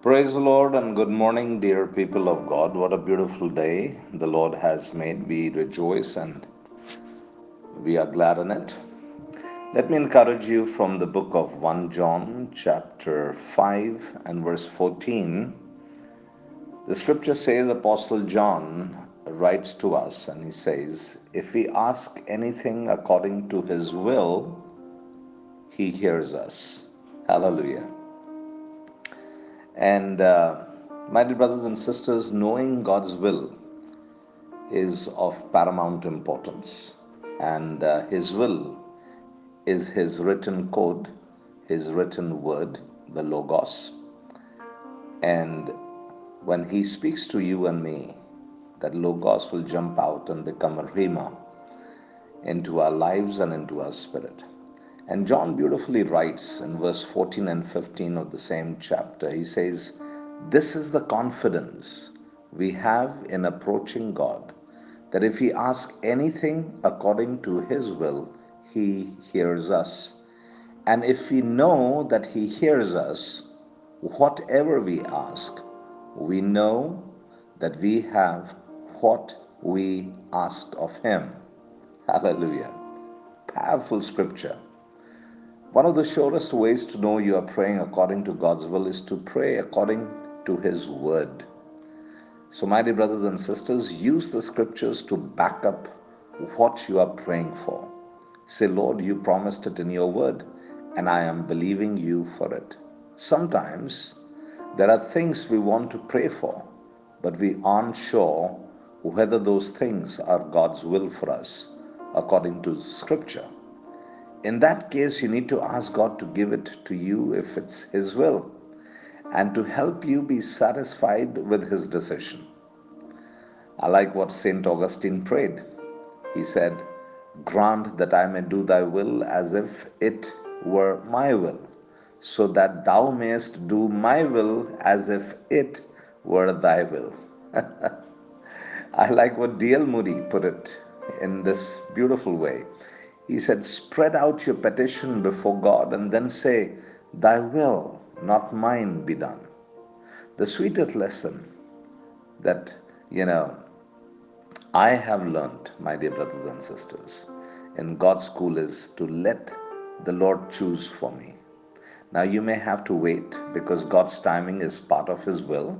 Praise the Lord and good morning, dear people of God. What a beautiful day the Lord has made. We rejoice and we are glad in it. Let me encourage you from the book of 1 John, chapter 5, and verse 14. The scripture says, Apostle John writes to us and he says, If we ask anything according to his will, he hears us. Hallelujah. And uh, my dear brothers and sisters, knowing God's will is of paramount importance. And uh, His will is His written code, His written word, the Logos. And when He speaks to you and me, that Logos will jump out and become a Rhema into our lives and into our spirit. And John beautifully writes in verse 14 and 15 of the same chapter, he says, This is the confidence we have in approaching God, that if we ask anything according to his will, he hears us. And if we know that he hears us, whatever we ask, we know that we have what we asked of him. Hallelujah. Powerful scripture. One of the surest ways to know you are praying according to God's will is to pray according to His word. So, my dear brothers and sisters, use the scriptures to back up what you are praying for. Say, Lord, you promised it in your word, and I am believing you for it. Sometimes there are things we want to pray for, but we aren't sure whether those things are God's will for us according to Scripture. In that case, you need to ask God to give it to you if it's His will and to help you be satisfied with His decision. I like what St. Augustine prayed. He said, Grant that I may do thy will as if it were my will, so that thou mayest do my will as if it were thy will. I like what D.L. Moody put it in this beautiful way. He said, Spread out your petition before God and then say, Thy will, not mine, be done. The sweetest lesson that, you know, I have learned, my dear brothers and sisters, in God's school is to let the Lord choose for me. Now, you may have to wait because God's timing is part of His will.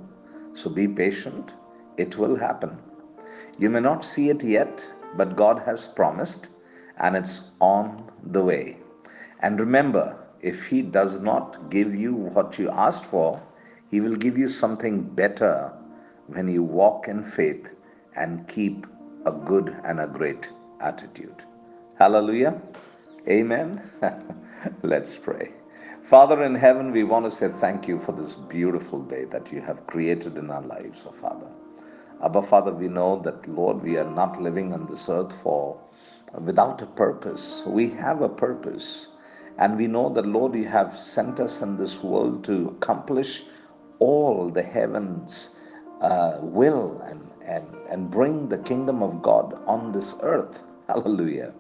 So be patient, it will happen. You may not see it yet, but God has promised and it's on the way. And remember, if He does not give you what you asked for, He will give you something better when you walk in faith and keep a good and a great attitude. Hallelujah. Amen. Let's pray. Father in heaven, we want to say thank you for this beautiful day that you have created in our lives, oh Father. Abba, Father, we know that, Lord, we are not living on this earth for without a purpose. We have a purpose. And we know that, Lord, you have sent us in this world to accomplish all the heavens' uh, will and, and, and bring the kingdom of God on this earth. Hallelujah.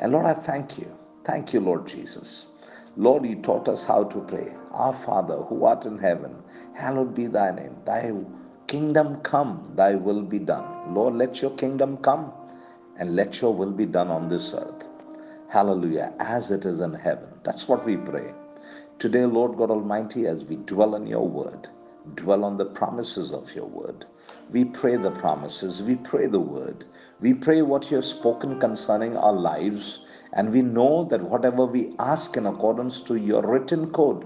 And Lord, I thank you. Thank you, Lord Jesus. Lord, you taught us how to pray. Our Father, who art in heaven, hallowed be thy name. Thy kingdom come, thy will be done. Lord, let your kingdom come and let your will be done on this earth. Hallelujah, as it is in heaven. That's what we pray. Today, Lord God Almighty, as we dwell on your word, dwell on the promises of your word. We pray the promises, we pray the word, we pray what you have spoken concerning our lives, and we know that whatever we ask in accordance to your written code,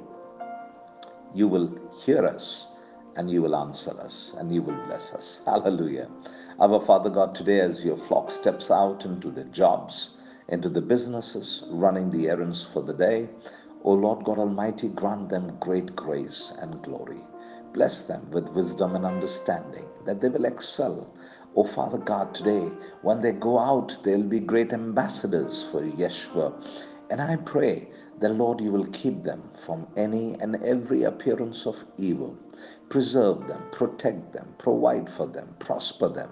you will hear us and you will answer us and you will bless us. Hallelujah. Our Father God, today as your flock steps out into the jobs, into the businesses, running the errands for the day, O Lord God Almighty, grant them great grace and glory. Bless them with wisdom and understanding, that they will excel. O Father God, today, when they go out, they'll be great ambassadors for Yeshua. And I pray that, Lord, you will keep them from any and every appearance of evil. Preserve them, protect them, provide for them, prosper them,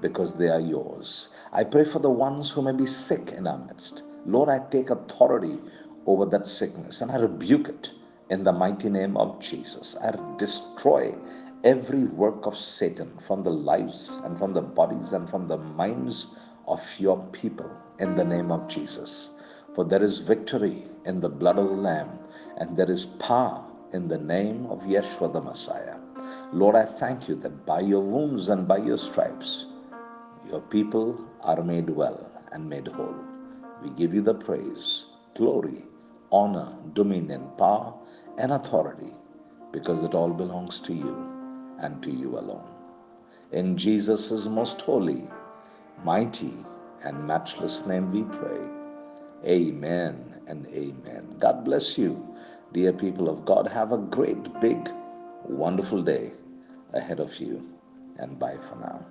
because they are yours. I pray for the ones who may be sick in our midst. Lord, I take authority over that sickness and I rebuke it in the mighty name of Jesus. I destroy every work of Satan from the lives and from the bodies and from the minds of your people in the name of Jesus. For there is victory in the blood of the Lamb, and there is power in the name of Yeshua the Messiah. Lord, I thank you that by your wounds and by your stripes, your people are made well and made whole. We give you the praise, glory, honor, dominion, power, and authority because it all belongs to you and to you alone. In Jesus' most holy, mighty, and matchless name we pray. Amen and amen. God bless you, dear people of God. Have a great, big, wonderful day ahead of you, and bye for now.